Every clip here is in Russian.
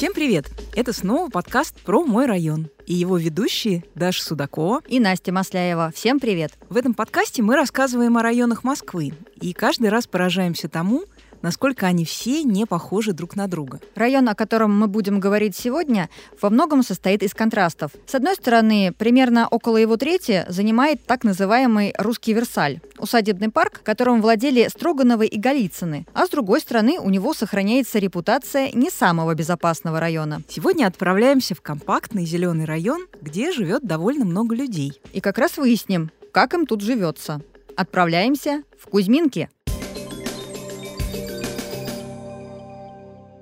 Всем привет! Это снова подкаст про мой район. И его ведущие Даша Судакова и Настя Масляева. Всем привет! В этом подкасте мы рассказываем о районах Москвы. И каждый раз поражаемся тому, насколько они все не похожи друг на друга. Район, о котором мы будем говорить сегодня, во многом состоит из контрастов. С одной стороны, примерно около его трети занимает так называемый «Русский Версаль» — усадебный парк, которым владели Строгановы и Голицыны, а с другой стороны, у него сохраняется репутация не самого безопасного района. Сегодня отправляемся в компактный зеленый район, где живет довольно много людей. И как раз выясним, как им тут живется. Отправляемся в Кузьминки.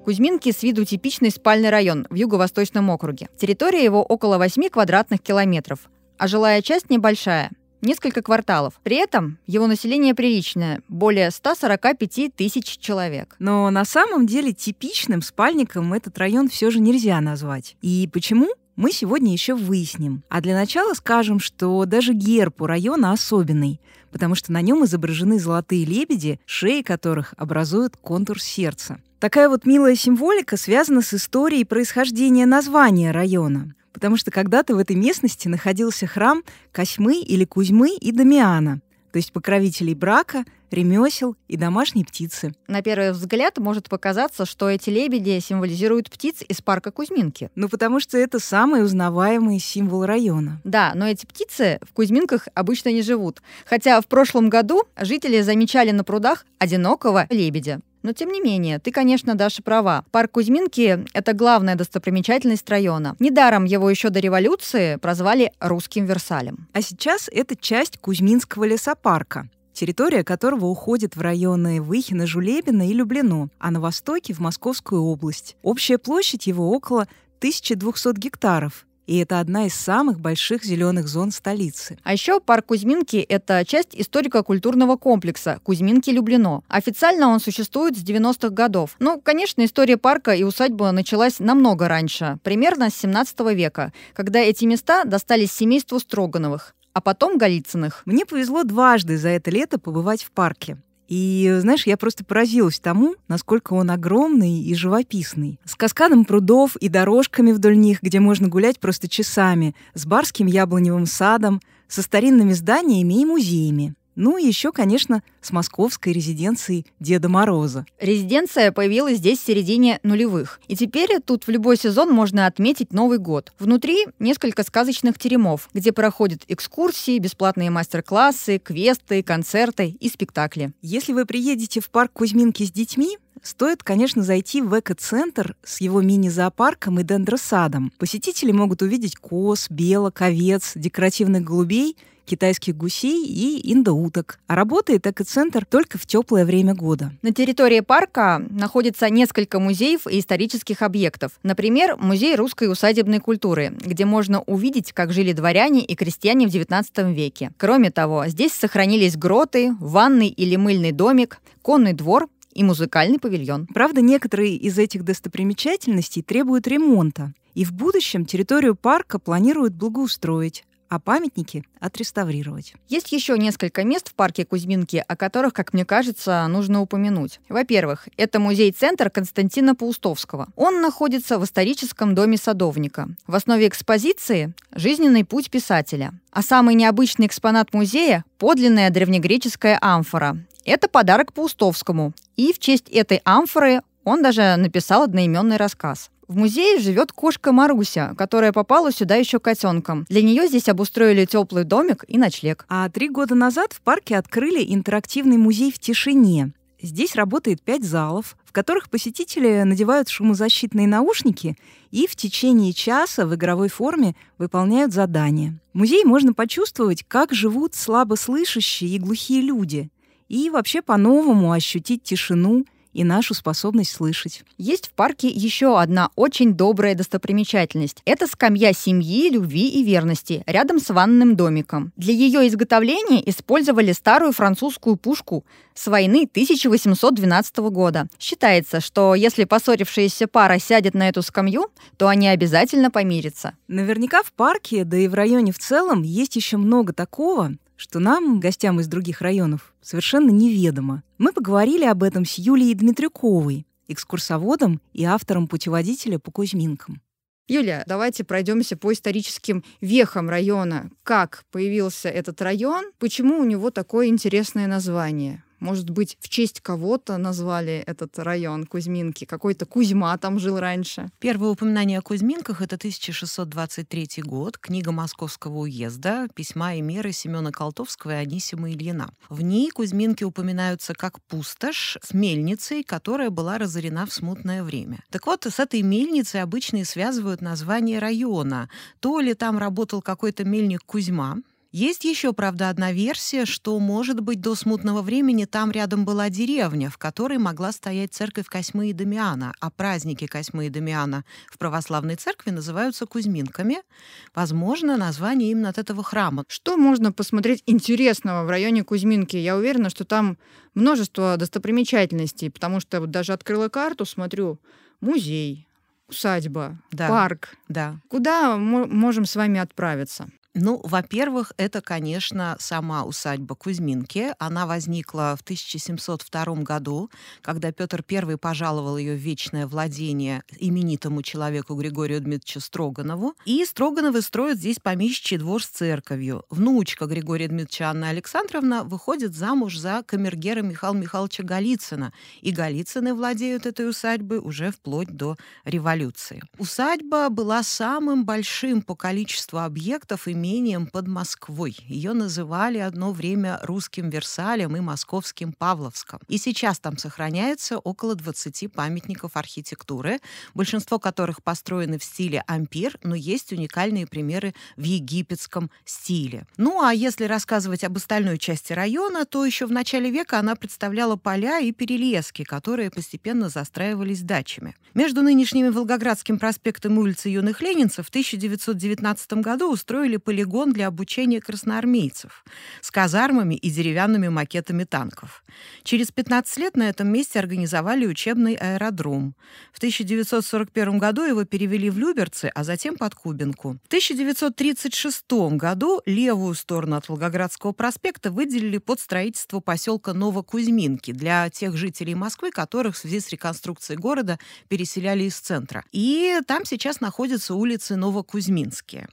Кузьминки с виду типичный спальный район в юго-восточном округе. Территория его около 8 квадратных километров, а жилая часть небольшая – несколько кварталов. При этом его население приличное – более 145 тысяч человек. Но на самом деле типичным спальником этот район все же нельзя назвать. И почему? Мы сегодня еще выясним. А для начала скажем, что даже герб у района особенный, потому что на нем изображены золотые лебеди, шеи которых образуют контур сердца. Такая вот милая символика связана с историей происхождения названия района. Потому что когда-то в этой местности находился храм Косьмы или Кузьмы и Дамиана, то есть покровителей брака, ремесел и домашней птицы. На первый взгляд может показаться, что эти лебеди символизируют птиц из парка Кузьминки. Ну, потому что это самый узнаваемый символ района. Да, но эти птицы в Кузьминках обычно не живут. Хотя в прошлом году жители замечали на прудах одинокого лебедя. Но тем не менее, ты, конечно, Даша права. Парк Кузьминки — это главная достопримечательность района. Недаром его еще до революции прозвали «русским Версалем». А сейчас это часть Кузьминского лесопарка территория которого уходит в районы Выхина, Жулебина и Люблино, а на востоке — в Московскую область. Общая площадь его около 1200 гектаров, и это одна из самых больших зеленых зон столицы. А еще парк Кузьминки – это часть историко-культурного комплекса Кузьминки-Люблино. Официально он существует с 90-х годов. Ну, конечно, история парка и усадьбы началась намного раньше, примерно с 17 века, когда эти места достались семейству Строгановых а потом Голицыных. Мне повезло дважды за это лето побывать в парке. И, знаешь, я просто поразилась тому, насколько он огромный и живописный. С каскадом прудов и дорожками вдоль них, где можно гулять просто часами, с барским яблоневым садом, со старинными зданиями и музеями. Ну и еще, конечно, с московской резиденцией Деда Мороза. Резиденция появилась здесь в середине нулевых. И теперь тут в любой сезон можно отметить Новый год. Внутри несколько сказочных теремов, где проходят экскурсии, бесплатные мастер-классы, квесты, концерты и спектакли. Если вы приедете в парк Кузьминки с детьми, Стоит, конечно, зайти в эко-центр с его мини-зоопарком и дендросадом. Посетители могут увидеть коз, белок, овец, декоративных голубей китайских гусей и индоуток. А работает экоцентр только в теплое время года. На территории парка находится несколько музеев и исторических объектов. Например, музей русской усадебной культуры, где можно увидеть, как жили дворяне и крестьяне в XIX веке. Кроме того, здесь сохранились гроты, ванный или мыльный домик, конный двор, и музыкальный павильон. Правда, некоторые из этих достопримечательностей требуют ремонта. И в будущем территорию парка планируют благоустроить, а памятники отреставрировать. Есть еще несколько мест в парке Кузьминки, о которых, как мне кажется, нужно упомянуть. Во-первых, это музей-центр Константина Паустовского. Он находится в историческом доме садовника. В основе экспозиции — жизненный путь писателя. А самый необычный экспонат музея — подлинная древнегреческая амфора. Это подарок Паустовскому. И в честь этой амфоры он даже написал одноименный рассказ. В музее живет кошка Маруся, которая попала сюда еще котенком. Для нее здесь обустроили теплый домик и ночлег. А три года назад в парке открыли интерактивный музей в тишине. Здесь работает пять залов, в которых посетители надевают шумозащитные наушники и в течение часа в игровой форме выполняют задания. В музее можно почувствовать, как живут слабослышащие и глухие люди, и вообще по-новому ощутить тишину – и нашу способность слышать. Есть в парке еще одна очень добрая достопримечательность. Это скамья семьи, любви и верности рядом с ванным домиком. Для ее изготовления использовали старую французскую пушку с войны 1812 года. Считается, что если поссорившаяся пара сядет на эту скамью, то они обязательно помирятся. Наверняка в парке, да и в районе в целом, есть еще много такого, что нам, гостям из других районов, совершенно неведомо. Мы поговорили об этом с Юлией Дмитрюковой, экскурсоводом и автором путеводителя по Кузьминкам. Юля, давайте пройдемся по историческим вехам района. Как появился этот район? Почему у него такое интересное название? Может быть, в честь кого-то назвали этот район Кузьминки? Какой-то Кузьма там жил раньше? Первое упоминание о Кузьминках — это 1623 год, книга Московского уезда, письма и меры Семена Колтовского и Анисима Ильина. В ней Кузьминки упоминаются как пустошь с мельницей, которая была разорена в смутное время. Так вот, с этой мельницей обычно и связывают название района. То ли там работал какой-то мельник Кузьма, есть еще, правда, одна версия, что, может быть, до смутного времени там рядом была деревня, в которой могла стоять церковь Косьмы и Дамиана, а праздники Косьмы и Дамиана в православной церкви называются Кузьминками. Возможно, название именно от этого храма. Что можно посмотреть интересного в районе Кузьминки? Я уверена, что там множество достопримечательностей, потому что вот даже открыла карту, смотрю, музей, усадьба, да. парк. Да. Куда мы можем с вами отправиться? Ну, во-первых, это, конечно, сама усадьба Кузьминки. Она возникла в 1702 году, когда Петр I пожаловал ее в вечное владение именитому человеку Григорию Дмитриевичу Строганову. И Строгановы строят здесь помещичий двор с церковью. Внучка Григория Дмитриевича Анна Александровна выходит замуж за камергера Михаила Михайловича Голицына. И Голицыны владеют этой усадьбой уже вплоть до революции. Усадьба была самым большим по количеству объектов и имением под Москвой. Ее называли одно время русским Версалем и московским Павловском. И сейчас там сохраняется около 20 памятников архитектуры, большинство которых построены в стиле ампир, но есть уникальные примеры в египетском стиле. Ну а если рассказывать об остальной части района, то еще в начале века она представляла поля и перелески, которые постепенно застраивались дачами. Между нынешними Волгоградским проспектом и улицей Юных Ленинцев в 1919 году устроили полигон для обучения красноармейцев с казармами и деревянными макетами танков. Через 15 лет на этом месте организовали учебный аэродром. В 1941 году его перевели в Люберцы, а затем под Кубинку. В 1936 году левую сторону от Волгоградского проспекта выделили под строительство поселка Новокузьминки для тех жителей Москвы, которых в связи с реконструкцией города переселяли из центра. И там сейчас находятся улицы Новокузьминские.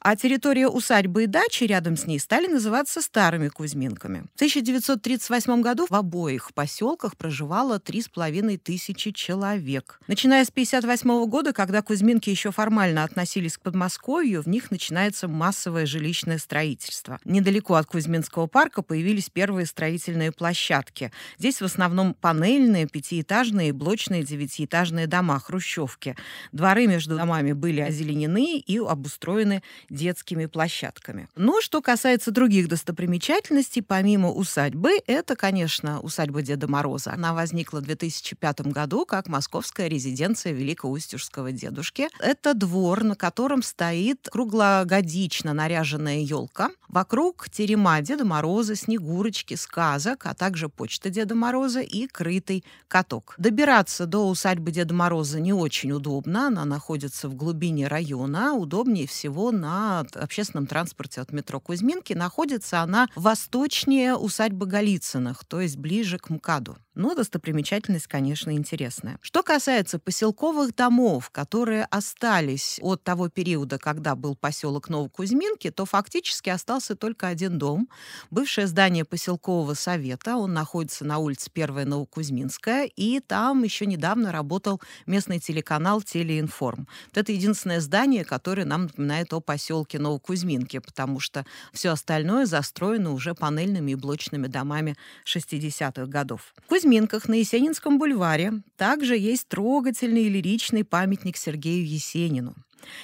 А территория усадьбы и дачи рядом с ней стали называться Старыми Кузьминками. В 1938 году в обоих поселках проживало 3,5 тысячи человек. Начиная с 1958 года, когда Кузьминки еще формально относились к Подмосковью, в них начинается массовое жилищное строительство. Недалеко от Кузьминского парка появились первые строительные площадки. Здесь в основном панельные, пятиэтажные, блочные, девятиэтажные дома, хрущевки. Дворы между домами были озеленены и обустроены наполнены детскими площадками. Но что касается других достопримечательностей, помимо усадьбы, это, конечно, усадьба Деда Мороза. Она возникла в 2005 году как московская резиденция Великоустюжского дедушки. Это двор, на котором стоит круглогодично наряженная елка. Вокруг терема Деда Мороза, Снегурочки, сказок, а также почта Деда Мороза и крытый каток. Добираться до усадьбы Деда Мороза не очень удобно. Она находится в глубине района. Удобнее всего на общественном транспорте от метро Кузьминки. Находится она восточнее усадьбы Голицыных, то есть ближе к МКАДу. Но достопримечательность, конечно, интересная. Что касается поселковых домов, которые остались от того периода, когда был поселок Новокузьминки, то фактически остался только один дом. Бывшее здание поселкового совета. Он находится на улице 1 Новокузьминская. И там еще недавно работал местный телеканал Телеинформ. Вот это единственное здание, которое нам напоминает о поселке Новокузьминки, потому что все остальное застроено уже панельными и блочными домами 60-х годов. В Кузьминках на Есенинском бульваре также есть трогательный и лиричный памятник Сергею Есенину.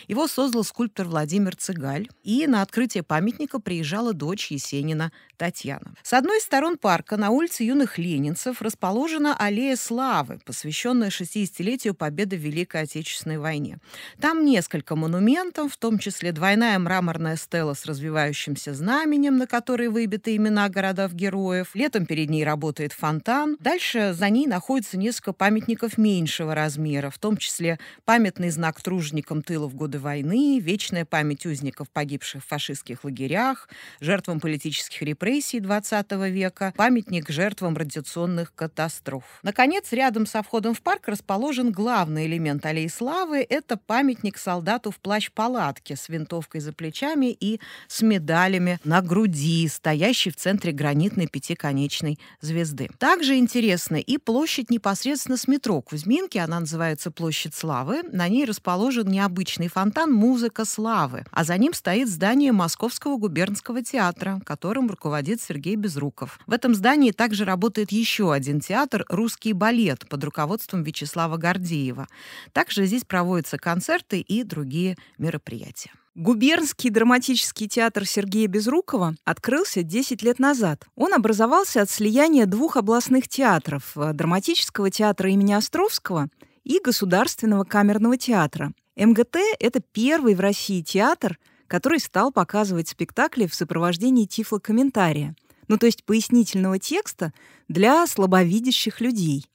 Его создал скульптор Владимир Цыгаль, и на открытие памятника приезжала дочь Есенина Татьяна. С одной из сторон парка на улице юных ленинцев расположена аллея славы, посвященная 60-летию победы в Великой Отечественной войне. Там несколько монументов, в том числе двойная мраморная стела с развивающимся знаменем, на которой выбиты имена городов-героев. Летом перед ней работает фонтан. Дальше за ней находится несколько памятников меньшего размера, в том числе памятный знак труженикам тыла в годы войны, вечная память узников, погибших в фашистских лагерях, жертвам политических репрессий XX века, памятник жертвам радиационных катастроф. Наконец, рядом со входом в парк расположен главный элемент аллеи славы. Это памятник солдату в плащ-палатке с винтовкой за плечами и с медалями на груди, стоящий в центре гранитной пятиконечной звезды. Также интересна и площадь непосредственно с метро Кузьминки. Она называется Площадь Славы. На ней расположен необычный фонтан «Музыка славы», а за ним стоит здание Московского губернского театра, которым руководит Сергей Безруков. В этом здании также работает еще один театр «Русский балет» под руководством Вячеслава Гордеева. Также здесь проводятся концерты и другие мероприятия. Губернский драматический театр Сергея Безрукова открылся 10 лет назад. Он образовался от слияния двух областных театров – драматического театра имени Островского и Государственного камерного театра. МГТ – это первый в России театр, который стал показывать спектакли в сопровождении тифлокомментария, ну то есть пояснительного текста для слабовидящих людей.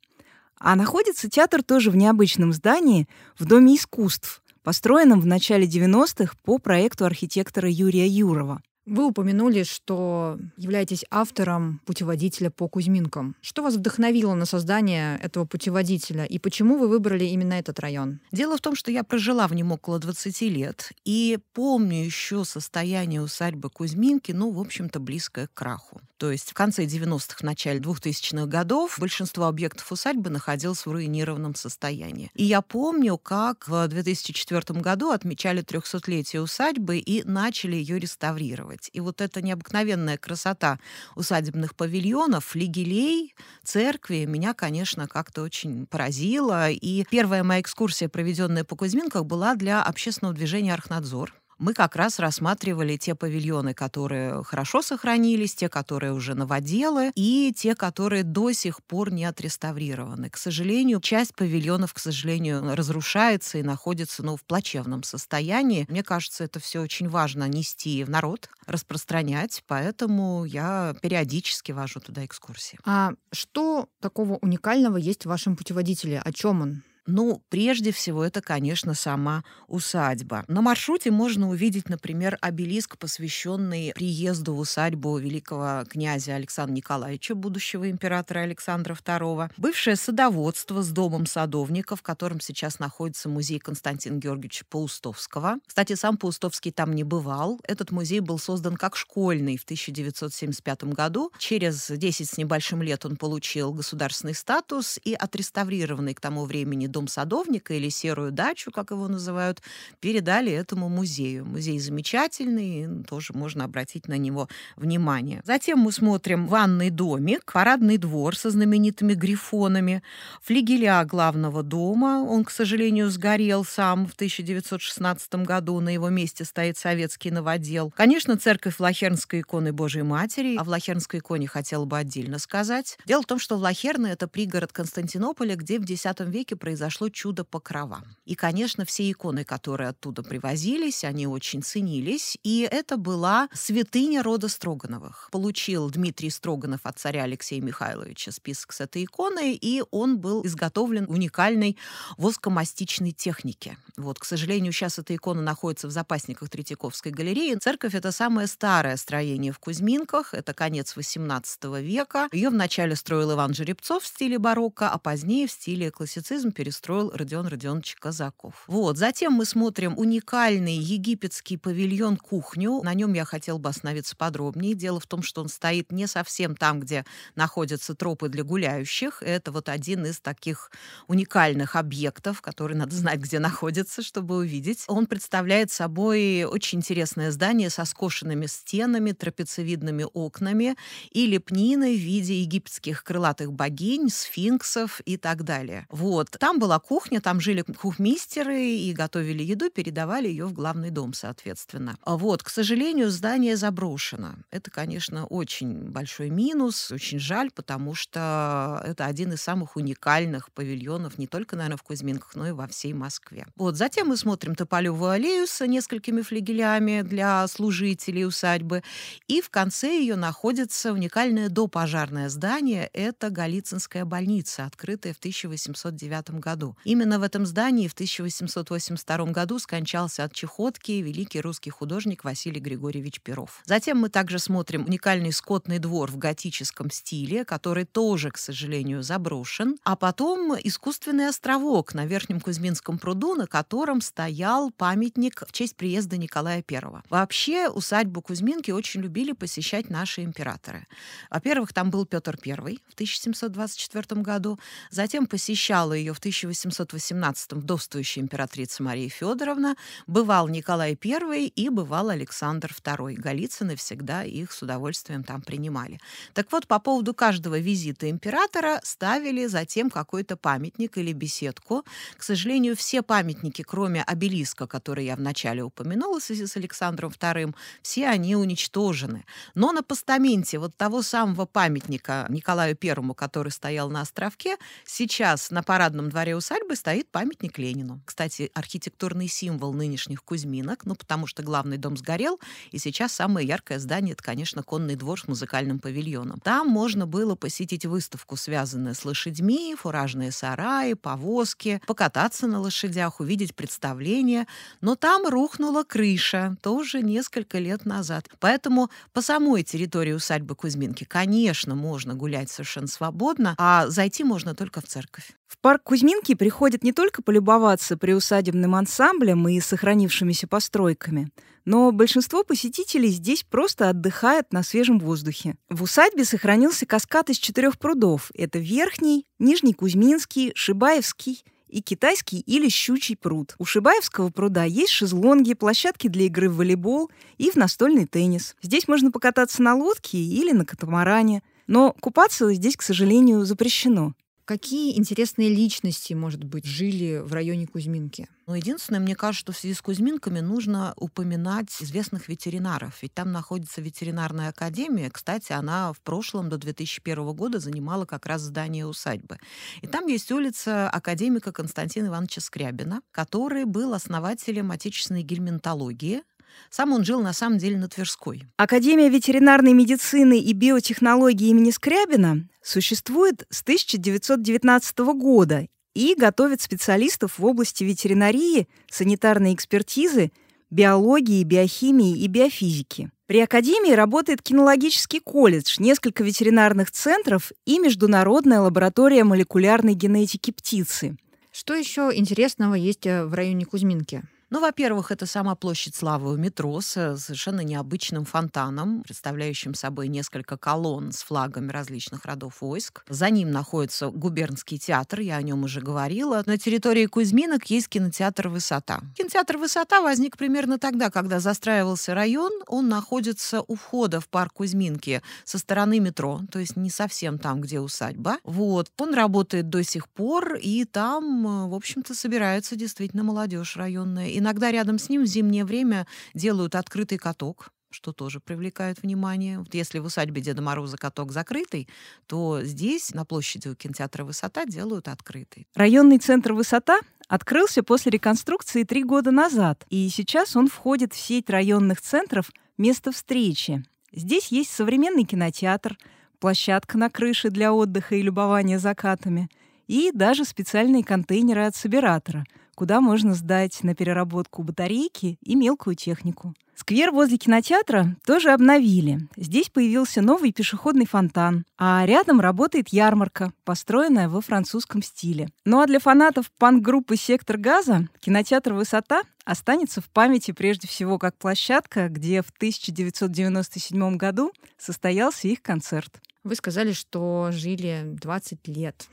А находится театр тоже в необычном здании, в Доме искусств, построенном в начале 90-х по проекту архитектора Юрия Юрова. Вы упомянули, что являетесь автором путеводителя по Кузьминкам. Что вас вдохновило на создание этого путеводителя и почему вы выбрали именно этот район? Дело в том, что я прожила в нем около 20 лет и помню еще состояние усадьбы Кузьминки, ну, в общем-то, близкое к краху. То есть в конце 90-х, начале 2000-х годов большинство объектов усадьбы находилось в руинированном состоянии. И я помню, как в 2004 году отмечали 300-летие усадьбы и начали ее реставрировать делать. И вот эта необыкновенная красота усадебных павильонов, флигелей, церкви меня, конечно, как-то очень поразила. И первая моя экскурсия, проведенная по Кузьминках, была для общественного движения «Архнадзор» мы как раз рассматривали те павильоны, которые хорошо сохранились, те, которые уже новоделы, и те, которые до сих пор не отреставрированы. К сожалению, часть павильонов, к сожалению, разрушается и находится ну, в плачевном состоянии. Мне кажется, это все очень важно нести в народ, распространять, поэтому я периодически вожу туда экскурсии. А что такого уникального есть в вашем путеводителе? О чем он? Ну, прежде всего, это, конечно, сама усадьба. На маршруте можно увидеть, например, обелиск, посвященный приезду в усадьбу великого князя Александра Николаевича, будущего императора Александра II, бывшее садоводство с домом садовника, в котором сейчас находится музей Константина Георгиевича Паустовского. Кстати, сам Паустовский там не бывал. Этот музей был создан как школьный в 1975 году. Через 10 с небольшим лет он получил государственный статус и отреставрированный к тому времени дом садовника или серую дачу, как его называют, передали этому музею. Музей замечательный, тоже можно обратить на него внимание. Затем мы смотрим ванный домик, парадный двор со знаменитыми грифонами, флигеля главного дома. Он, к сожалению, сгорел сам в 1916 году. На его месте стоит советский новодел. Конечно, церковь Влахернской иконы Божьей Матери. О Влахернской иконе хотела бы отдельно сказать. Дело в том, что Влахерны — это пригород Константинополя, где в X веке произошло произошло чудо покрова. И, конечно, все иконы, которые оттуда привозились, они очень ценились. И это была святыня рода Строгановых. Получил Дмитрий Строганов от царя Алексея Михайловича список с этой иконой, и он был изготовлен уникальной воскомастичной технике. Вот, к сожалению, сейчас эта икона находится в запасниках Третьяковской галереи. Церковь — это самое старое строение в Кузьминках, это конец XVIII века. Ее вначале строил Иван Жеребцов в стиле барокко, а позднее в стиле классицизм перестроил строил Родион Родионович Казаков. Вот. Затем мы смотрим уникальный египетский павильон кухню. На нем я хотел бы остановиться подробнее. Дело в том, что он стоит не совсем там, где находятся тропы для гуляющих. Это вот один из таких уникальных объектов, который надо знать, где находится, чтобы увидеть. Он представляет собой очень интересное здание со скошенными стенами, трапециевидными окнами и лепниной в виде египетских крылатых богинь, сфинксов и так далее. Вот. Там был была кухня, там жили кухмистеры и готовили еду, передавали ее в главный дом, соответственно. А вот, к сожалению, здание заброшено. Это, конечно, очень большой минус, очень жаль, потому что это один из самых уникальных павильонов не только, наверное, в Кузьминках, но и во всей Москве. Вот, затем мы смотрим Тополевую аллею с несколькими флигелями для служителей усадьбы, и в конце ее находится уникальное допожарное здание. Это Голицынская больница, открытая в 1809 году году. Именно в этом здании в 1882 году скончался от чехотки великий русский художник Василий Григорьевич Перов. Затем мы также смотрим уникальный скотный двор в готическом стиле, который тоже, к сожалению, заброшен. А потом искусственный островок на Верхнем Кузьминском пруду, на котором стоял памятник в честь приезда Николая I. Вообще усадьбу Кузьминки очень любили посещать наши императоры. Во-первых, там был Петр I в 1724 году, затем посещала ее в 1818 вдовствующая императрица Мария Федоровна, бывал Николай I и бывал Александр II. Голицыны всегда их с удовольствием там принимали. Так вот, по поводу каждого визита императора ставили затем какой-то памятник или беседку. К сожалению, все памятники, кроме обелиска, который я вначале упомянула в связи с Александром II, все они уничтожены. Но на постаменте вот того самого памятника Николаю I, который стоял на островке, сейчас на парадном дворе усадьбы стоит памятник Ленину. Кстати, архитектурный символ нынешних Кузьминок, ну, потому что главный дом сгорел, и сейчас самое яркое здание — это, конечно, конный двор с музыкальным павильоном. Там можно было посетить выставку, связанную с лошадьми, фуражные сараи, повозки, покататься на лошадях, увидеть представление. Но там рухнула крыша тоже несколько лет назад. Поэтому по самой территории усадьбы Кузьминки, конечно, можно гулять совершенно свободно, а зайти можно только в церковь. В парк Кузьминки приходят не только полюбоваться приусадебным ансамблем и сохранившимися постройками, но большинство посетителей здесь просто отдыхает на свежем воздухе. В усадьбе сохранился каскад из четырех прудов. Это Верхний, Нижний Кузьминский, Шибаевский и китайский или щучий пруд. У Шибаевского пруда есть шезлонги, площадки для игры в волейбол и в настольный теннис. Здесь можно покататься на лодке или на катамаране. Но купаться здесь, к сожалению, запрещено. Какие интересные личности, может быть, жили в районе Кузьминки? Ну, единственное, мне кажется, что в связи с Кузьминками нужно упоминать известных ветеринаров. Ведь там находится ветеринарная академия. Кстати, она в прошлом, до 2001 года, занимала как раз здание усадьбы. И там есть улица академика Константина Ивановича Скрябина, который был основателем отечественной гельминтологии, сам он жил, на самом деле, на Тверской. Академия ветеринарной медицины и биотехнологии имени Скрябина существует с 1919 года и готовит специалистов в области ветеринарии, санитарной экспертизы, биологии, биохимии и биофизики. При Академии работает кинологический колледж, несколько ветеринарных центров и международная лаборатория молекулярной генетики птицы. Что еще интересного есть э, в районе Кузьминки? Ну, во-первых, это сама площадь Славы у метро с совершенно необычным фонтаном, представляющим собой несколько колонн с флагами различных родов войск. За ним находится губернский театр, я о нем уже говорила. На территории Кузьминок есть кинотеатр «Высота». Кинотеатр «Высота» возник примерно тогда, когда застраивался район. Он находится у входа в парк Кузьминки со стороны метро, то есть не совсем там, где усадьба. Вот. Он работает до сих пор, и там, э, в общем-то, собирается действительно молодежь районная Иногда рядом с ним в зимнее время делают открытый каток, что тоже привлекает внимание. Вот если в усадьбе Деда Мороза каток закрытый, то здесь, на площади у кинотеатра «Высота», делают открытый. Районный центр «Высота» открылся после реконструкции три года назад, и сейчас он входит в сеть районных центров «Место встречи». Здесь есть современный кинотеатр, площадка на крыше для отдыха и любования закатами, и даже специальные контейнеры от собиратора — куда можно сдать на переработку батарейки и мелкую технику. Сквер возле кинотеатра тоже обновили. Здесь появился новый пешеходный фонтан, а рядом работает ярмарка, построенная во французском стиле. Ну а для фанатов панк-группы «Сектор газа» кинотеатр «Высота» останется в памяти прежде всего как площадка, где в 1997 году состоялся их концерт. Вы сказали, что жили 20 лет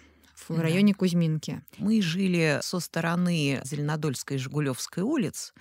в да. районе Кузьминки. Мы жили со стороны Зеленодольской и Жигулевской улиц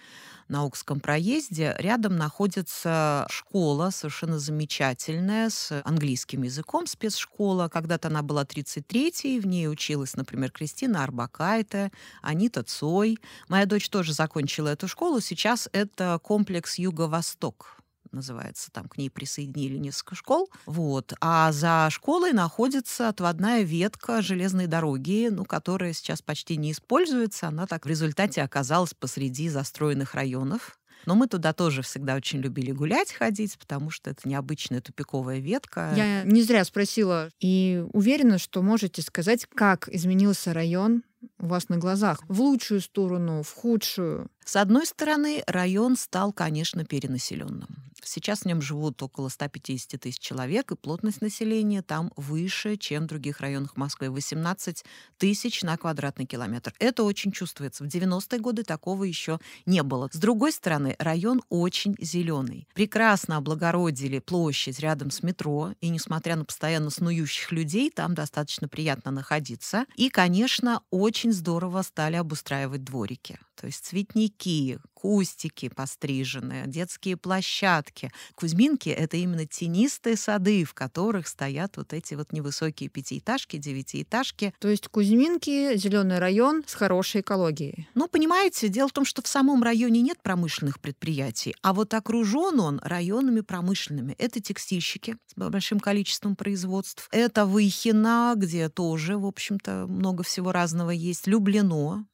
на Укском проезде. Рядом находится школа, совершенно замечательная, с английским языком, спецшкола. Когда-то она была 33-й, в ней училась, например, Кристина Арбакайте, Анита Цой. Моя дочь тоже закончила эту школу. Сейчас это комплекс Юго-Восток называется, там к ней присоединили несколько школ. Вот. А за школой находится отводная ветка железной дороги, ну, которая сейчас почти не используется. Она так в результате оказалась посреди застроенных районов. Но мы туда тоже всегда очень любили гулять, ходить, потому что это необычная тупиковая ветка. Я не зря спросила и уверена, что можете сказать, как изменился район у вас на глазах? В лучшую сторону, в худшую? С одной стороны, район стал, конечно, перенаселенным. Сейчас в нем живут около 150 тысяч человек, и плотность населения там выше, чем в других районах Москвы. 18 тысяч на квадратный километр. Это очень чувствуется. В 90-е годы такого еще не было. С другой стороны, район очень зеленый. Прекрасно облагородили площадь рядом с метро, и несмотря на постоянно снующих людей, там достаточно приятно находиться. И, конечно, очень здорово стали обустраивать дворики. То есть цветники, кустики постриженные, детские площадки. Кузьминки — это именно тенистые сады, в которых стоят вот эти вот невысокие пятиэтажки, девятиэтажки. То есть Кузьминки — зеленый район с хорошей экологией. Ну, понимаете, дело в том, что в самом районе нет промышленных предприятий, а вот окружен он районами промышленными. Это текстильщики с большим количеством производств. Это Выхина, где тоже, в общем-то, много всего разного есть. Люблено,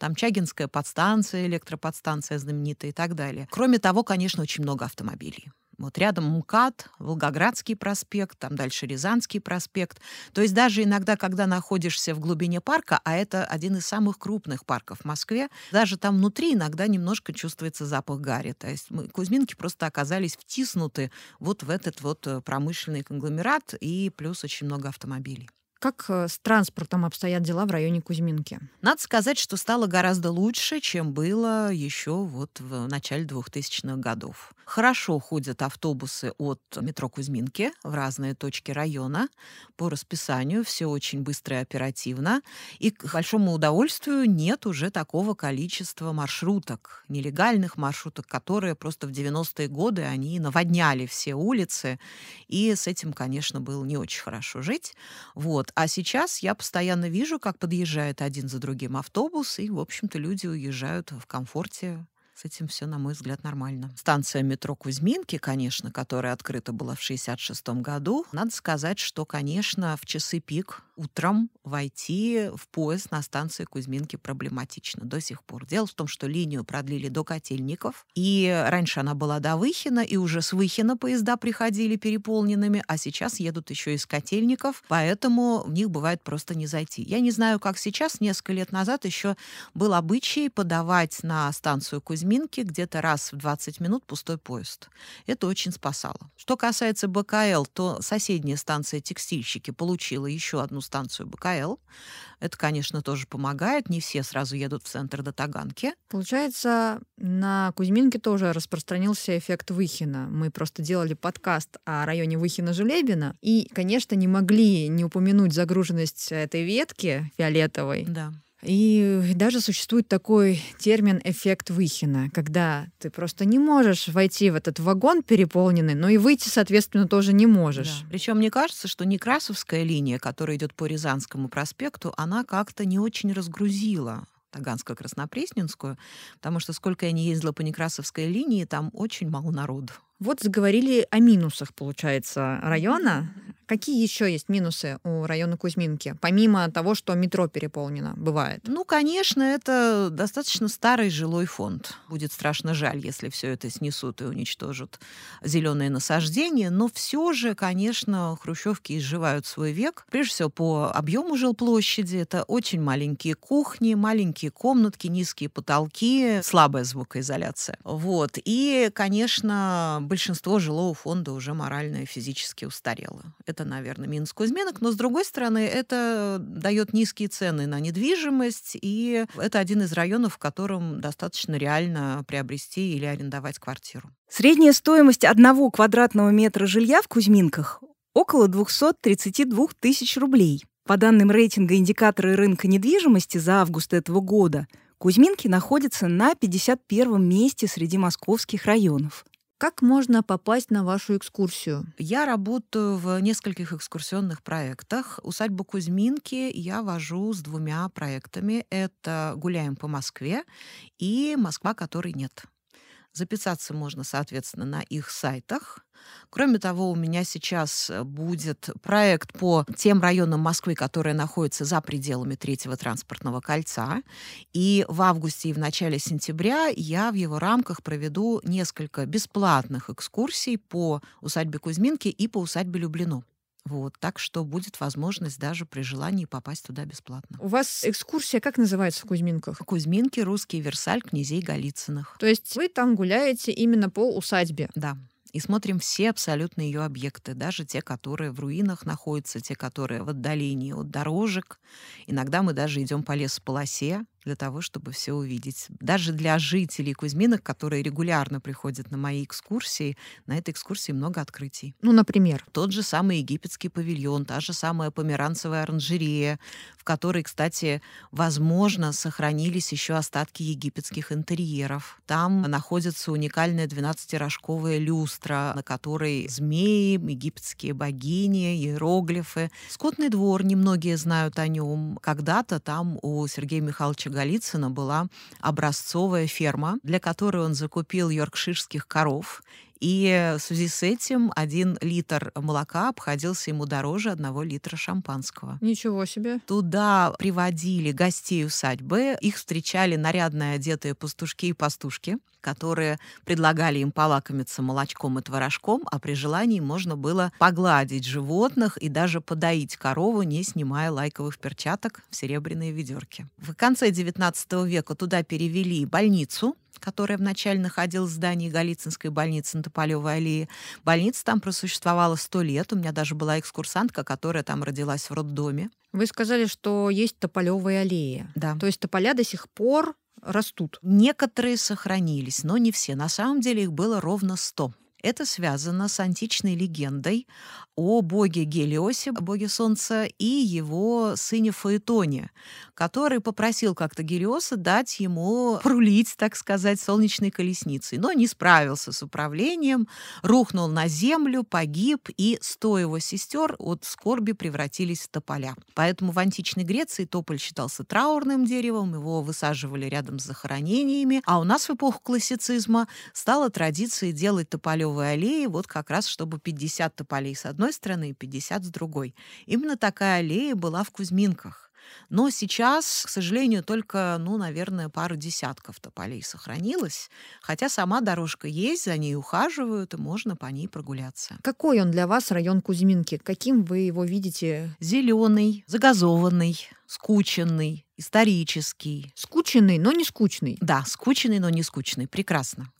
там Чагинская подстанция, электроподстанция знаменитая и так далее. Кроме того, конечно, очень много автомобилей. Вот рядом МКАД, Волгоградский проспект, там дальше Рязанский проспект. То есть даже иногда, когда находишься в глубине парка, а это один из самых крупных парков в Москве, даже там внутри иногда немножко чувствуется запах гари. То есть мы, Кузьминки просто оказались втиснуты вот в этот вот э, промышленный конгломерат и плюс очень много автомобилей. Как э, с транспортом обстоят дела в районе Кузьминки? Надо сказать, что стало гораздо лучше, чем было еще вот в начале 2000-х годов. Хорошо ходят автобусы от метро Кузьминки в разные точки района по расписанию, все очень быстро и оперативно. И к большому удовольствию нет уже такого количества маршруток, нелегальных маршруток, которые просто в 90-е годы они наводняли все улицы, и с этим, конечно, было не очень хорошо жить. Вот. А сейчас я постоянно вижу, как подъезжает один за другим автобус, и, в общем-то, люди уезжают в комфорте с этим все, на мой взгляд, нормально. Станция метро Кузьминки, конечно, которая открыта была в 66 году. Надо сказать, что, конечно, в часы пик утром войти в поезд на станции Кузьминки проблематично до сих пор. Дело в том, что линию продлили до Котельников, и раньше она была до Выхина, и уже с Выхина поезда приходили переполненными, а сейчас едут еще из Котельников, поэтому в них бывает просто не зайти. Я не знаю, как сейчас, несколько лет назад еще был обычай подавать на станцию Кузьминки Кузьминки где-то раз в 20 минут пустой поезд. Это очень спасало. Что касается БКЛ, то соседняя станция «Текстильщики» получила еще одну станцию БКЛ. Это, конечно, тоже помогает. Не все сразу едут в центр до Таганки. Получается, на Кузьминке тоже распространился эффект Выхина. Мы просто делали подкаст о районе Выхина-Желебина. И, конечно, не могли не упомянуть загруженность этой ветки фиолетовой. Да. И даже существует такой термин «эффект Выхина», когда ты просто не можешь войти в этот вагон переполненный, но и выйти, соответственно, тоже не можешь. Да. Причем мне кажется, что Некрасовская линия, которая идет по Рязанскому проспекту, она как-то не очень разгрузила Таганскую-Краснопресненскую, потому что сколько я не ездила по Некрасовской линии, там очень мало народу. Вот заговорили о минусах, получается, района. Какие еще есть минусы у района Кузьминки, помимо того, что метро переполнено, бывает? Ну, конечно, это достаточно старый жилой фонд. Будет страшно жаль, если все это снесут и уничтожат зеленые насаждения, но все же, конечно, хрущевки изживают свой век. Прежде всего, по объему жилплощади это очень маленькие кухни, маленькие комнатки, низкие потолки, слабая звукоизоляция. Вот. И, конечно, большинство жилого фонда уже морально и физически устарело. Это, наверное, минус Кузьминок. Но, с другой стороны, это дает низкие цены на недвижимость, и это один из районов, в котором достаточно реально приобрести или арендовать квартиру. Средняя стоимость одного квадратного метра жилья в Кузьминках около 232 тысяч рублей. По данным рейтинга индикаторы рынка недвижимости за август этого года, Кузьминки находятся на 51 месте среди московских районов. Как можно попасть на вашу экскурсию? Я работаю в нескольких экскурсионных проектах. Усадьбу Кузьминки я вожу с двумя проектами. Это «Гуляем по Москве» и «Москва, которой нет». Записаться можно, соответственно, на их сайтах. Кроме того, у меня сейчас э, будет проект по тем районам Москвы, которые находятся за пределами третьего транспортного кольца. И в августе и в начале сентября я в его рамках проведу несколько бесплатных экскурсий по усадьбе Кузьминки и по усадьбе Люблино. Вот, так что будет возможность даже при желании попасть туда бесплатно. У вас экскурсия как называется в Кузьминках? Кузьминки, русский Версаль, князей Голицыных. То есть вы там гуляете именно по усадьбе? Да и смотрим все абсолютно ее объекты, даже те, которые в руинах находятся, те, которые в отдалении от дорожек. Иногда мы даже идем по лесополосе, для того, чтобы все увидеть. Даже для жителей Кузьминок, которые регулярно приходят на мои экскурсии, на этой экскурсии много открытий. Ну, например? Тот же самый египетский павильон, та же самая померанцевая оранжерея, в которой, кстати, возможно, сохранились еще остатки египетских интерьеров. Там находится уникальная 12-рожковая люстра, на которой змеи, египетские богини, иероглифы. Скотный двор, немногие знают о нем. Когда-то там у Сергея Михайловича Голицына была образцовая ферма, для которой он закупил йоркширских коров и в связи с этим один литр молока обходился ему дороже одного литра шампанского. Ничего себе. Туда приводили гостей усадьбы, их встречали нарядные одетые пастушки и пастушки, которые предлагали им полакомиться молочком и творожком, а при желании можно было погладить животных и даже подоить корову, не снимая лайковых перчаток в серебряные ведерки. В конце XIX века туда перевели больницу, которая вначале находилась в здании Голицынской больницы на Тополевой аллее. Больница там просуществовала сто лет. У меня даже была экскурсантка, которая там родилась в роддоме. Вы сказали, что есть Тополевая аллея. Да. То есть тополя до сих пор растут. Некоторые сохранились, но не все. На самом деле их было ровно сто. Это связано с античной легендой о боге Гелиосе, боге Солнца, и его сыне Фаэтоне, который попросил как-то Гелиоса дать ему прулить, так сказать, солнечной колесницей, но не справился с управлением, рухнул на землю, погиб, и сто его сестер от скорби превратились в тополя. Поэтому в античной Греции тополь считался траурным деревом, его высаживали рядом с захоронениями, а у нас в эпоху классицизма стала традиция делать тополев Садовой аллеи, вот как раз чтобы 50 тополей с одной стороны и 50 с другой. Именно такая аллея была в Кузьминках. Но сейчас, к сожалению, только, ну, наверное, пару десятков тополей сохранилось, хотя сама дорожка есть, за ней ухаживают, и можно по ней прогуляться. Какой он для вас район Кузьминки? Каким вы его видите? Зеленый, загазованный, скученный, исторический. Скученный, но не скучный. Да, скученный, но не скучный. Прекрасно.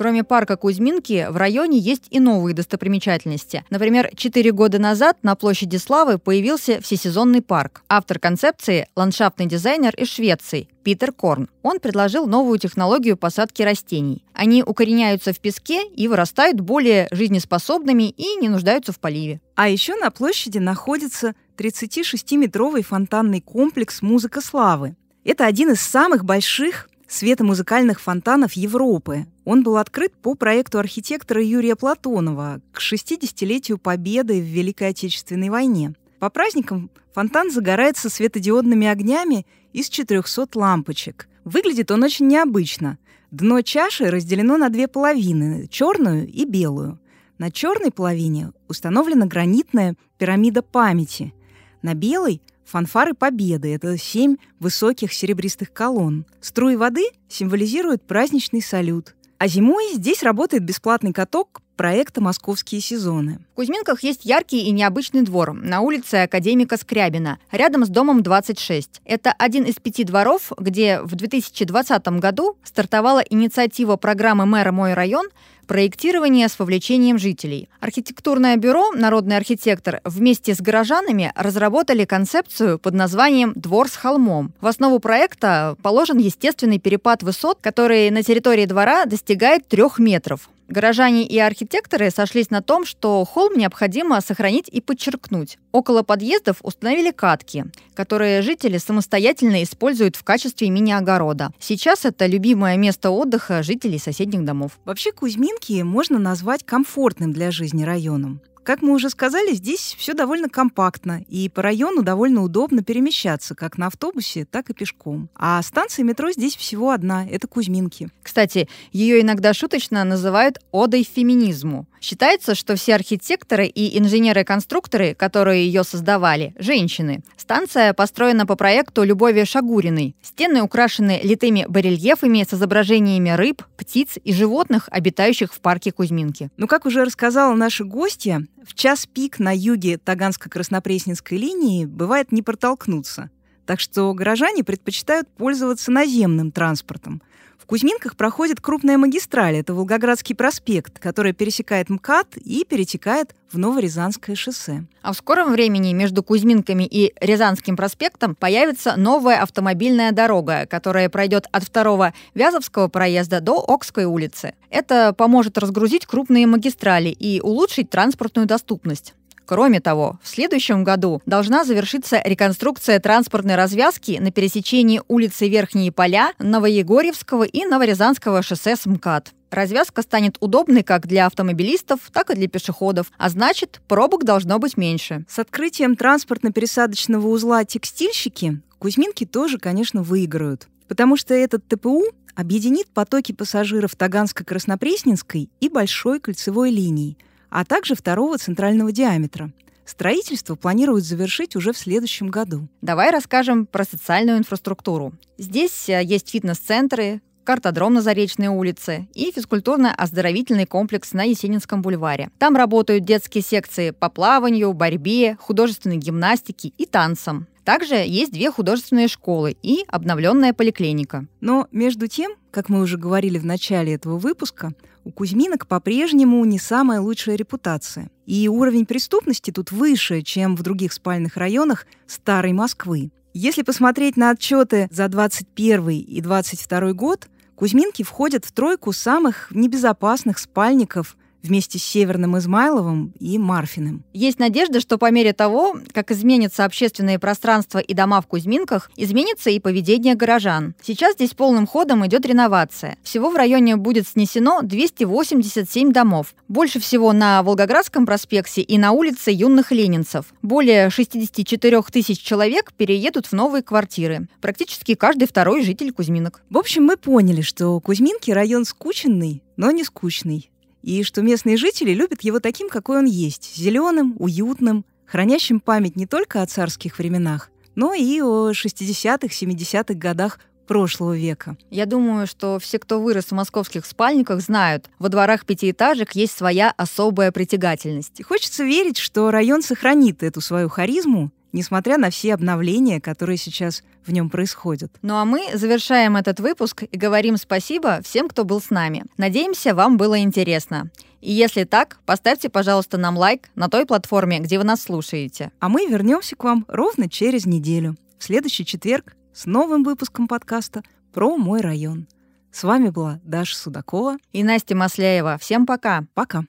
Кроме парка Кузьминки, в районе есть и новые достопримечательности. Например, четыре года назад на площади Славы появился всесезонный парк. Автор концепции – ландшафтный дизайнер из Швеции Питер Корн. Он предложил новую технологию посадки растений. Они укореняются в песке и вырастают более жизнеспособными и не нуждаются в поливе. А еще на площади находится 36-метровый фонтанный комплекс «Музыка славы». Это один из самых больших светомузыкальных фонтанов Европы. Он был открыт по проекту архитектора Юрия Платонова к 60-летию победы в Великой Отечественной войне. По праздникам фонтан загорается светодиодными огнями из 400 лампочек. Выглядит он очень необычно. Дно чаши разделено на две половины – черную и белую. На черной половине установлена гранитная пирамида памяти. На белой Фанфары Победы — это семь высоких серебристых колонн. Струи воды символизируют праздничный салют. А зимой здесь работает бесплатный каток проекта «Московские сезоны». В Кузьминках есть яркий и необычный двор на улице Академика Скрябина, рядом с домом 26. Это один из пяти дворов, где в 2020 году стартовала инициатива программы мэра «Мой район» проектирование с вовлечением жителей. Архитектурное бюро «Народный архитектор» вместе с горожанами разработали концепцию под названием «Двор с холмом». В основу проекта положен естественный перепад высот, который на территории двора достигает трех метров. Горожане и архитекторы сошлись на том, что холм необходимо сохранить и подчеркнуть. Около подъездов установили катки, которые жители самостоятельно используют в качестве мини-огорода. Сейчас это любимое место отдыха жителей соседних домов. Вообще Кузьминки можно назвать комфортным для жизни районом. Как мы уже сказали, здесь все довольно компактно, и по району довольно удобно перемещаться как на автобусе, так и пешком. А станция метро здесь всего одна — это Кузьминки. Кстати, ее иногда шуточно называют «одой феминизму». Считается, что все архитекторы и инженеры-конструкторы, которые ее создавали, женщины. Станция построена по проекту Любови Шагуриной. Стены украшены литыми барельефами с изображениями рыб, птиц и животных, обитающих в парке Кузьминки. Ну, как уже рассказала наша гостья, в час пик на юге Таганско-Краснопресненской линии бывает не протолкнуться. Так что горожане предпочитают пользоваться наземным транспортом – Кузьминках проходит крупная магистраль, это Волгоградский проспект, который пересекает МКАД и перетекает в Новорязанское шоссе. А в скором времени между Кузьминками и Рязанским проспектом появится новая автомобильная дорога, которая пройдет от второго Вязовского проезда до Окской улицы. Это поможет разгрузить крупные магистрали и улучшить транспортную доступность. Кроме того, в следующем году должна завершиться реконструкция транспортной развязки на пересечении улицы Верхние Поля, Новоегорьевского и Новорязанского шоссе с МКАД. Развязка станет удобной как для автомобилистов, так и для пешеходов, а значит, пробок должно быть меньше. С открытием транспортно-пересадочного узла текстильщики Кузьминки тоже, конечно, выиграют. Потому что этот ТПУ объединит потоки пассажиров Таганско-Краснопресненской и Большой кольцевой линии – а также второго центрального диаметра. Строительство планируют завершить уже в следующем году. Давай расскажем про социальную инфраструктуру. Здесь э, есть фитнес-центры, картодром на Заречной улице и физкультурно-оздоровительный комплекс на Есенинском бульваре. Там работают детские секции по плаванию, борьбе, художественной гимнастике и танцам. Также есть две художественные школы и обновленная поликлиника. Но между тем, как мы уже говорили в начале этого выпуска, у Кузьминок по-прежнему не самая лучшая репутация. И уровень преступности тут выше, чем в других спальных районах старой Москвы. Если посмотреть на отчеты за 21 и 22 год, Кузьминки входят в тройку самых небезопасных спальников вместе с Северным Измайловым и Марфиным. Есть надежда, что по мере того, как изменится общественное пространство и дома в Кузьминках, изменится и поведение горожан. Сейчас здесь полным ходом идет реновация. Всего в районе будет снесено 287 домов. Больше всего на Волгоградском проспекте и на улице юных ленинцев. Более 64 тысяч человек переедут в новые квартиры. Практически каждый второй житель Кузьминок. В общем, мы поняли, что Кузьминки район скученный, но не скучный и что местные жители любят его таким, какой он есть, зеленым, уютным, хранящим память не только о царских временах, но и о 60-х, 70-х годах прошлого века. Я думаю, что все, кто вырос в московских спальниках, знают, во дворах пятиэтажек есть своя особая притягательность. И хочется верить, что район сохранит эту свою харизму несмотря на все обновления, которые сейчас в нем происходят. Ну а мы завершаем этот выпуск и говорим спасибо всем, кто был с нами. Надеемся, вам было интересно. И если так, поставьте, пожалуйста, нам лайк на той платформе, где вы нас слушаете. А мы вернемся к вам ровно через неделю, в следующий четверг, с новым выпуском подкаста про мой район. С вами была Даша Судакова и Настя Масляева. Всем пока. Пока.